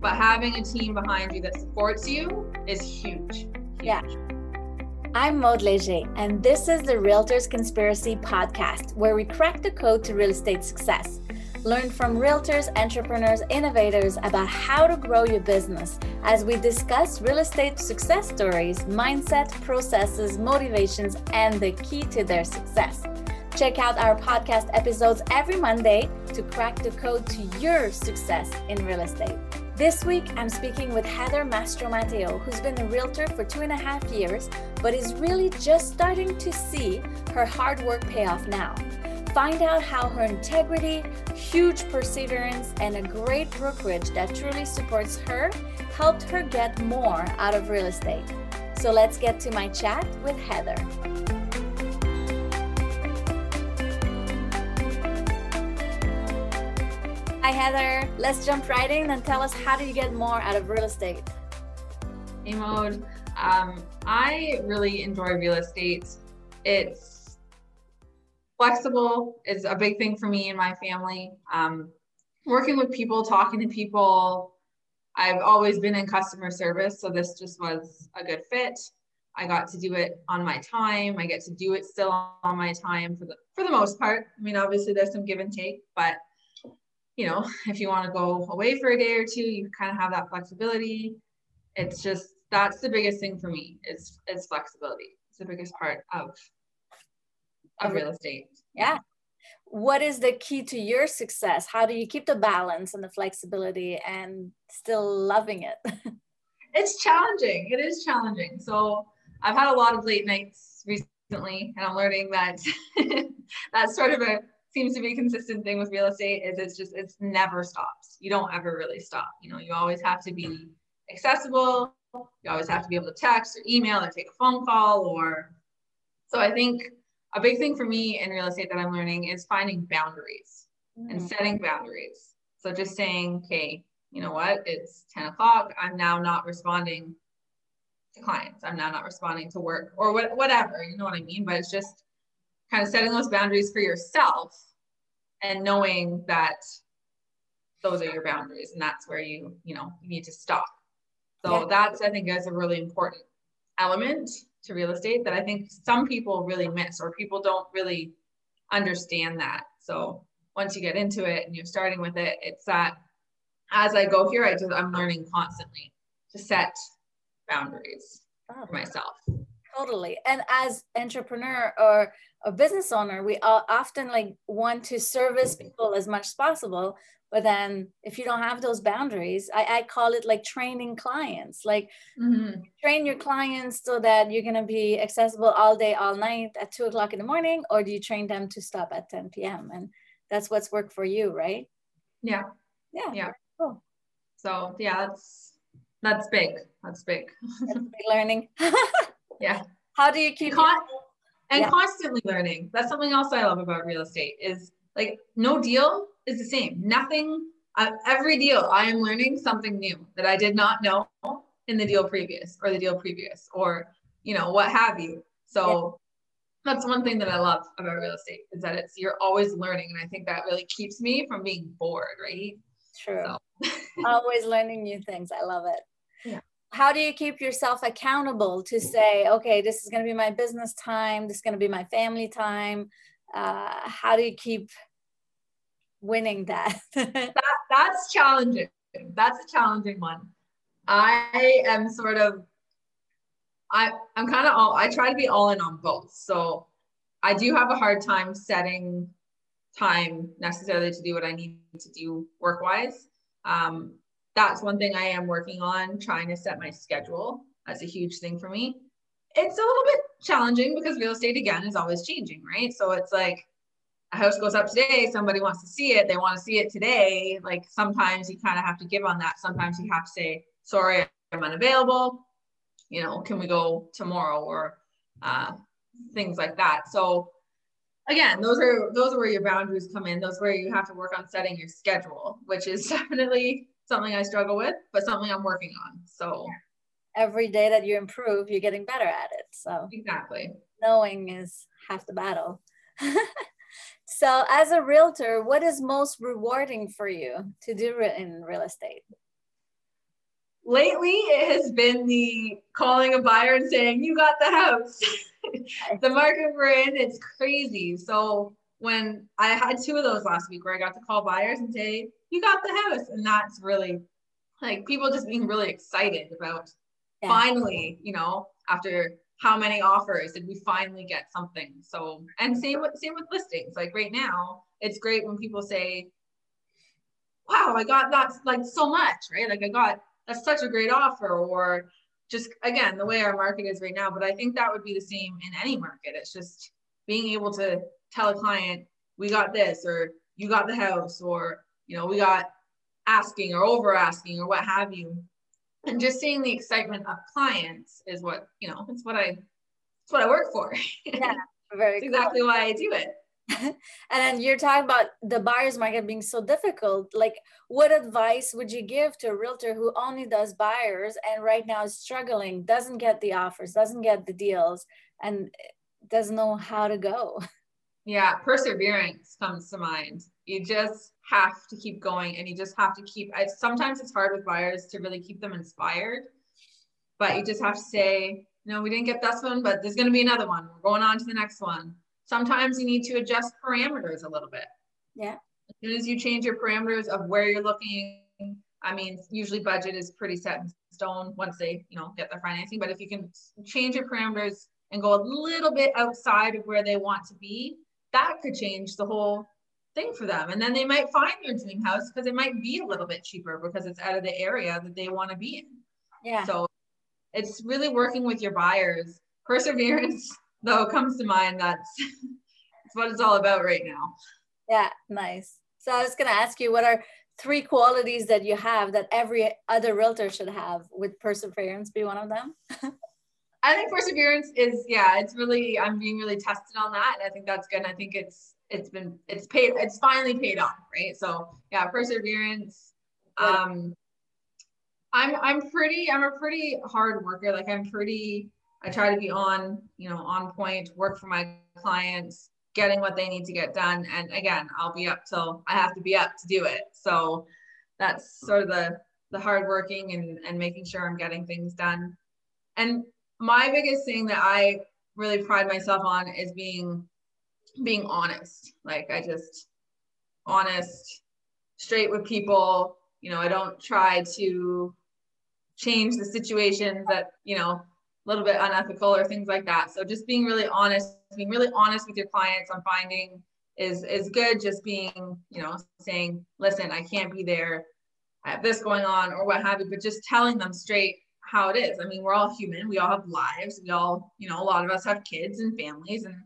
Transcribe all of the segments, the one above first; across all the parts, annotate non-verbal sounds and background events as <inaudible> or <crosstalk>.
but having a team behind you that supports you is huge. huge. Yeah. I'm Maud Leger, and this is the Realtors Conspiracy podcast, where we crack the code to real estate success. Learn from realtors, entrepreneurs, innovators about how to grow your business as we discuss real estate success stories, mindset, processes, motivations, and the key to their success. Check out our podcast episodes every Monday to crack the code to your success in real estate. This week, I'm speaking with Heather Mastromatteo, who's been a realtor for two and a half years, but is really just starting to see her hard work pay off now. Find out how her integrity, huge perseverance, and a great brokerage that truly supports her helped her get more out of real estate. So let's get to my chat with Heather. Hi, Heather. Let's jump right in and tell us how do you get more out of real estate? Hey, Maud. Um, I really enjoy real estate. It's flexible is a big thing for me and my family. Um, working with people, talking to people. I've always been in customer service, so this just was a good fit. I got to do it on my time. I get to do it still on my time for the for the most part. I mean, obviously there's some give and take, but you know, <laughs> if you want to go away for a day or two, you kind of have that flexibility. It's just that's the biggest thing for me is is flexibility. It's the biggest part of of real estate. Yeah. What is the key to your success? How do you keep the balance and the flexibility and still loving it? <laughs> it's challenging. It is challenging. So I've had a lot of late nights recently, and I'm learning that <laughs> that's sort of a seems to be a consistent thing with real estate is it's just it's never stops. You don't ever really stop. You know, you always have to be accessible. You always have to be able to text or email or take a phone call or so I think a big thing for me in real estate that I'm learning is finding boundaries mm. and setting boundaries. So just saying, okay, you know what, it's 10 o'clock. I'm now not responding to clients. I'm now not responding to work or what, whatever, you know what I mean? But it's just kind of setting those boundaries for yourself and knowing that those are your boundaries and that's where you, you know, you need to stop. So yeah. that's, I think, is a really important element to real estate that I think some people really miss or people don't really understand that. So once you get into it and you're starting with it, it's that as I go here, I just I'm learning constantly to set boundaries for myself. Totally. And as entrepreneur or a business owner, we often like want to service people as much as possible, but then if you don't have those boundaries i, I call it like training clients. Like mm-hmm. train your clients so that you're going to be accessible all day all night at two o'clock in the morning or do you train them to stop at 10 p.m and that's what's worked for you right? Yeah. Yeah. Yeah. Cool. So yeah that's that's big. That's big, that's <laughs> big learning <laughs> yeah how do you keep Con- and yeah. constantly learning that's something else i love about real estate is like no deal is the same. Nothing, uh, every deal, I am learning something new that I did not know in the deal previous or the deal previous or, you know, what have you. So yeah. that's one thing that I love about real estate is that it's, you're always learning. And I think that really keeps me from being bored, right? True. So. <laughs> always learning new things. I love it. Yeah how do you keep yourself accountable to say okay this is going to be my business time this is going to be my family time uh, how do you keep winning that? <laughs> that that's challenging. That's a challenging one. I am sort of I I'm kind of all I try to be all in on both. So I do have a hard time setting time necessarily to do what I need to do work wise. Um, that's one thing I am working on trying to set my schedule. That's a huge thing for me. It's a little bit challenging because real estate again is always changing, right? So it's like a house goes up today, somebody wants to see it, they want to see it today. Like sometimes you kind of have to give on that. Sometimes you have to say, sorry, I'm unavailable. You know, can we go tomorrow or uh, things like that. So again, those are those are where your boundaries come in. Those where you have to work on setting your schedule, which is <laughs> definitely something I struggle with, but something I'm working on. So every day that you improve, you're getting better at it. So exactly knowing is half the battle. <laughs> So, as a realtor, what is most rewarding for you to do in real estate? lately it has been the calling a buyer and saying, You got the house. <laughs> the market we're in, it's crazy. So when I had two of those last week where I got to call buyers and say, You got the house. And that's really like people just being really excited about yeah. finally, you know, after how many offers did we finally get something? So and same with same with listings. Like right now, it's great when people say, Wow, I got that like so much, right? Like I got that's such a great offer, or just again, the way our market is right now. But I think that would be the same in any market. It's just being able to tell a client, we got this, or you got the house, or you know, we got asking or over asking or what have you. And just seeing the excitement of clients is what, you know, it's what I it's what I work for. <laughs> Yeah, very exactly why I do it. <laughs> and then you're talking about the buyer's market being so difficult. Like, what advice would you give to a realtor who only does buyers and right now is struggling, doesn't get the offers, doesn't get the deals, and doesn't know how to go? <laughs> Yeah, perseverance comes to mind. You just have to keep going and you just have to keep I, sometimes it's hard with buyers to really keep them inspired but you just have to say no we didn't get this one but there's going to be another one. We're going on to the next one. Sometimes you need to adjust parameters a little bit. Yeah. As soon as you change your parameters of where you're looking i mean usually budget is pretty set in stone once they you know get their financing but if you can change your parameters and go a little bit outside of where they want to be that could change the whole thing for them. And then they might find their dream house because it might be a little bit cheaper because it's out of the area that they want to be in. Yeah. So it's really working with your buyers. Perseverance, <laughs> though, comes to mind. That's, <laughs> that's what it's all about right now. Yeah, nice. So I was going to ask you what are three qualities that you have that every other realtor should have? Would perseverance be one of them? <laughs> I think perseverance is, yeah, it's really, I'm being really tested on that. And I think that's good. And I think it's, it's been it's paid it's finally paid off right so yeah perseverance um i'm i'm pretty i'm a pretty hard worker like i'm pretty i try to be on you know on point work for my clients getting what they need to get done and again i'll be up till i have to be up to do it so that's sort of the the hard working and and making sure i'm getting things done and my biggest thing that i really pride myself on is being being honest. Like I just honest, straight with people. You know, I don't try to change the situations that, you know, a little bit unethical or things like that. So just being really honest, being really honest with your clients on finding is is good. Just being, you know, saying, listen, I can't be there. I have this going on or what have you, but just telling them straight how it is. I mean, we're all human. We all have lives. We all, you know, a lot of us have kids and families and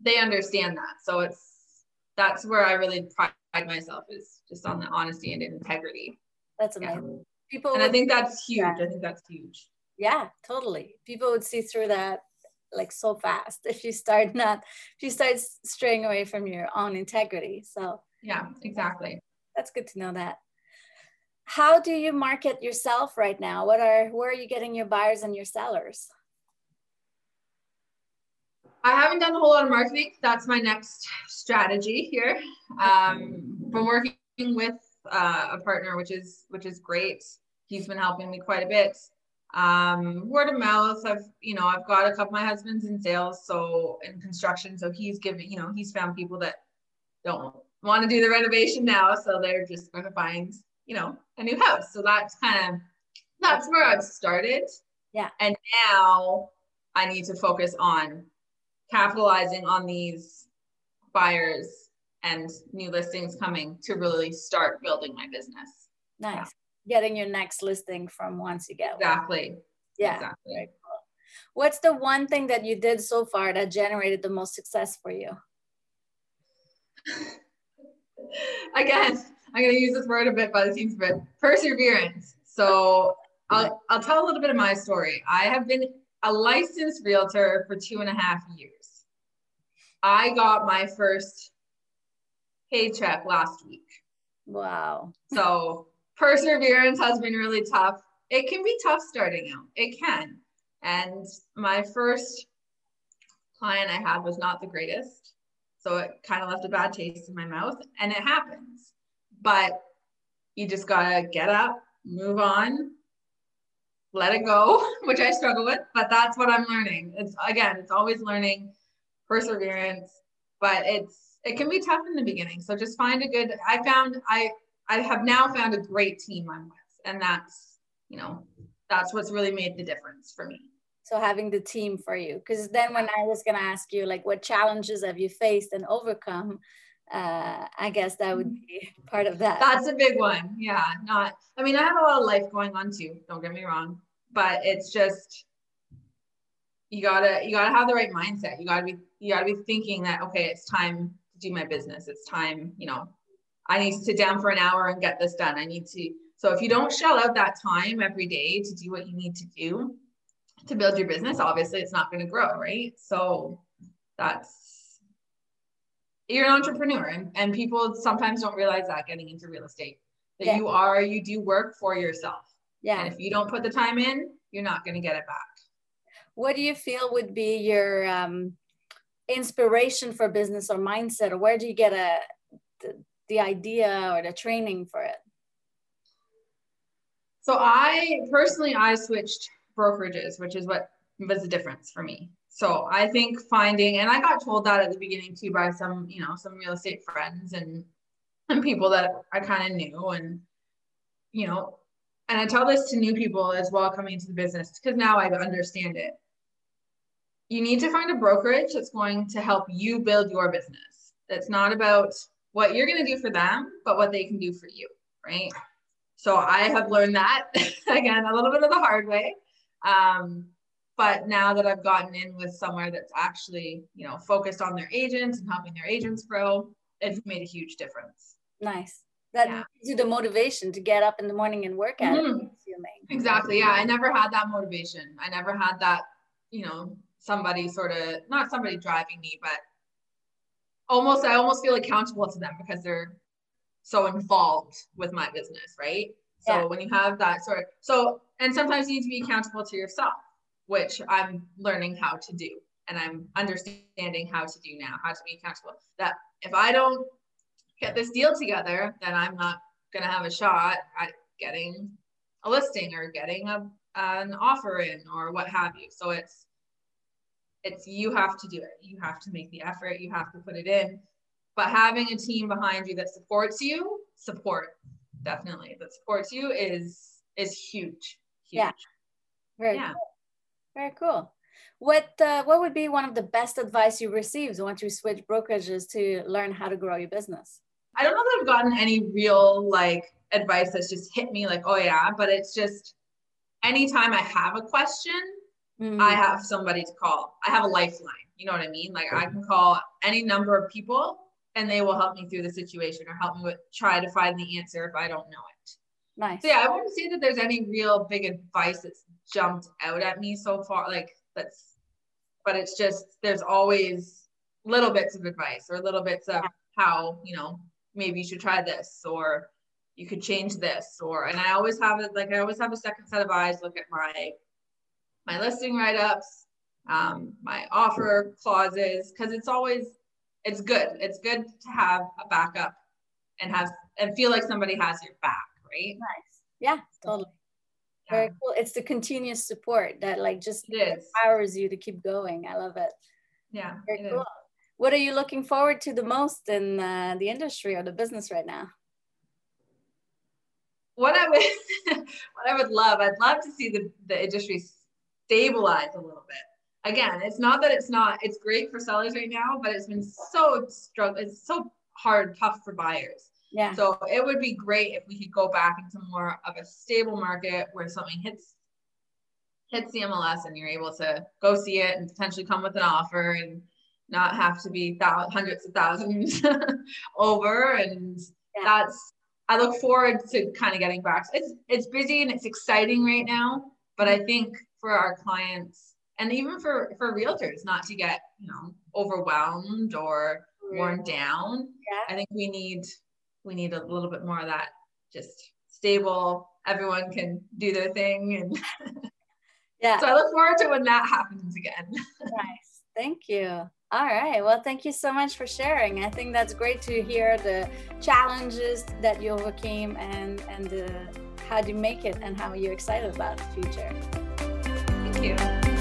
they understand that. So it's that's where I really pride myself is just on the honesty and integrity. That's amazing. Yeah. People and I think that's huge. Yeah. I think that's huge. Yeah, totally. People would see through that like so fast <laughs> if you start not if you start straying away from your own integrity. So yeah, exactly. That's good to know that. How do you market yourself right now? What are where are you getting your buyers and your sellers? I haven't done a whole lot of marketing. That's my next strategy here. Um, been working with uh, a partner, which is which is great. He's been helping me quite a bit. Um, word of mouth. I've you know I've got a couple. Of my husband's in sales, so in construction, so he's giving you know he's found people that don't want to do the renovation now, so they're just going to find you know a new house. So that's kind of that's where I've started. Yeah. And now I need to focus on capitalizing on these buyers and new listings coming to really start building my business. Nice. Yeah. Getting your next listing from once you get exactly. One. Yeah. Exactly. Cool. What's the one thing that you did so far that generated the most success for you? <laughs> Again, I'm going to use this word a bit, by the seems a bit perseverance. So I'll, I'll tell a little bit of my story. I have been a licensed realtor for two and a half years. I got my first paycheck last week. Wow. So perseverance has been really tough. It can be tough starting out. It can. And my first client I had was not the greatest. So it kind of left a bad taste in my mouth and it happens. But you just got to get up, move on, let it go, <laughs> which I struggle with, but that's what I'm learning. It's again, it's always learning, perseverance, but it's it can be tough in the beginning. So just find a good I found I I have now found a great team I'm with. And that's, you know, that's what's really made the difference for me. So having the team for you. Because then when I was gonna ask you like what challenges have you faced and overcome, uh, I guess that would be <laughs> part of that. That's a big one. Yeah. Not, I mean, I have a lot of life going on too. Don't get me wrong, but it's just, you gotta, you gotta have the right mindset. You gotta be, you gotta be thinking that, okay, it's time to do my business. It's time, you know, I need to sit down for an hour and get this done. I need to, so if you don't shell out that time every day to do what you need to do to build your business, obviously it's not going to grow, right? So that's you're an entrepreneur and, and people sometimes don't realize that getting into real estate that yeah. you are you do work for yourself. Yeah. And if you don't put the time in you're not going to get it back. What do you feel would be your um, inspiration for business or mindset or where do you get a the, the idea or the training for it? So i personally i switched brokerages which is what was the difference for me so I think finding, and I got told that at the beginning too by some, you know, some real estate friends and and people that I kind of knew, and you know, and I tell this to new people as well coming into the business because now I understand it. You need to find a brokerage that's going to help you build your business. That's not about what you're going to do for them, but what they can do for you, right? So I have learned that <laughs> again a little bit of the hard way. Um, but now that I've gotten in with somewhere that's actually, you know, focused on their agents and helping their agents grow, it's made a huge difference. Nice. That yeah. gives you the motivation to get up in the morning and work at mm-hmm. it. Exactly. Yeah. I never had that motivation. I never had that, you know, somebody sort of not somebody driving me, but almost I almost feel accountable to them because they're so involved with my business, right? So yeah. when you have that sort of so and sometimes you need to be accountable to yourself which I'm learning how to do and I'm understanding how to do now, how to be accountable. That if I don't get this deal together, then I'm not going to have a shot at getting a listing or getting a, an offer in or what have you. So it's it's you have to do it. You have to make the effort. You have to put it in. But having a team behind you that supports you, support definitely that supports you is is huge. huge. Yeah. Very yeah. Cool. Very cool. What uh, what would be one of the best advice you received once you switch brokerages to learn how to grow your business? I don't know that I've gotten any real like advice that's just hit me like, oh yeah, but it's just anytime I have a question, mm-hmm. I have somebody to call. I have a lifeline. You know what I mean? Like I can call any number of people and they will help me through the situation or help me with try to find the answer if I don't know it. Nice. So yeah, I wouldn't say that there's any real big advice that's jumped out at me so far. Like that's, but it's just there's always little bits of advice or little bits of how you know maybe you should try this or you could change this or and I always have it like I always have a second set of eyes look at my my listing write ups, um, my offer clauses because it's always it's good. It's good to have a backup and have and feel like somebody has your back, right? Nice. Yeah, totally. very cool. It's the continuous support that like just empowers you to keep going. I love it. Yeah very cool. is. what are you looking forward to the most in uh, the industry or the business right now? What i would <laughs> what i would love i'd love to see the, the industry stabilize a little bit. Again it's not that it's not it's great for sellers right now but it's been so struggle it's so hard tough for buyers yeah. So it would be great if we could go back into more of a stable market where something hits hits the MLS and you're able to go see it and potentially come with an offer and not have to be th- hundreds of thousands <laughs> over. And yeah. that's I look forward to kind of getting back. It's it's busy and it's exciting right now, but I think for our clients and even for for realtors not to get you know overwhelmed or worn down. Yeah. I think we need we need a little bit more of that just stable everyone can do their thing and <laughs> yeah. So i look forward to when that happens again. <laughs> Nice. Thank you. All right. Well thank you so much for sharing. I think that's great to hear the challenges that you overcame and and the how you make it and how you're excited about the future. Thank you.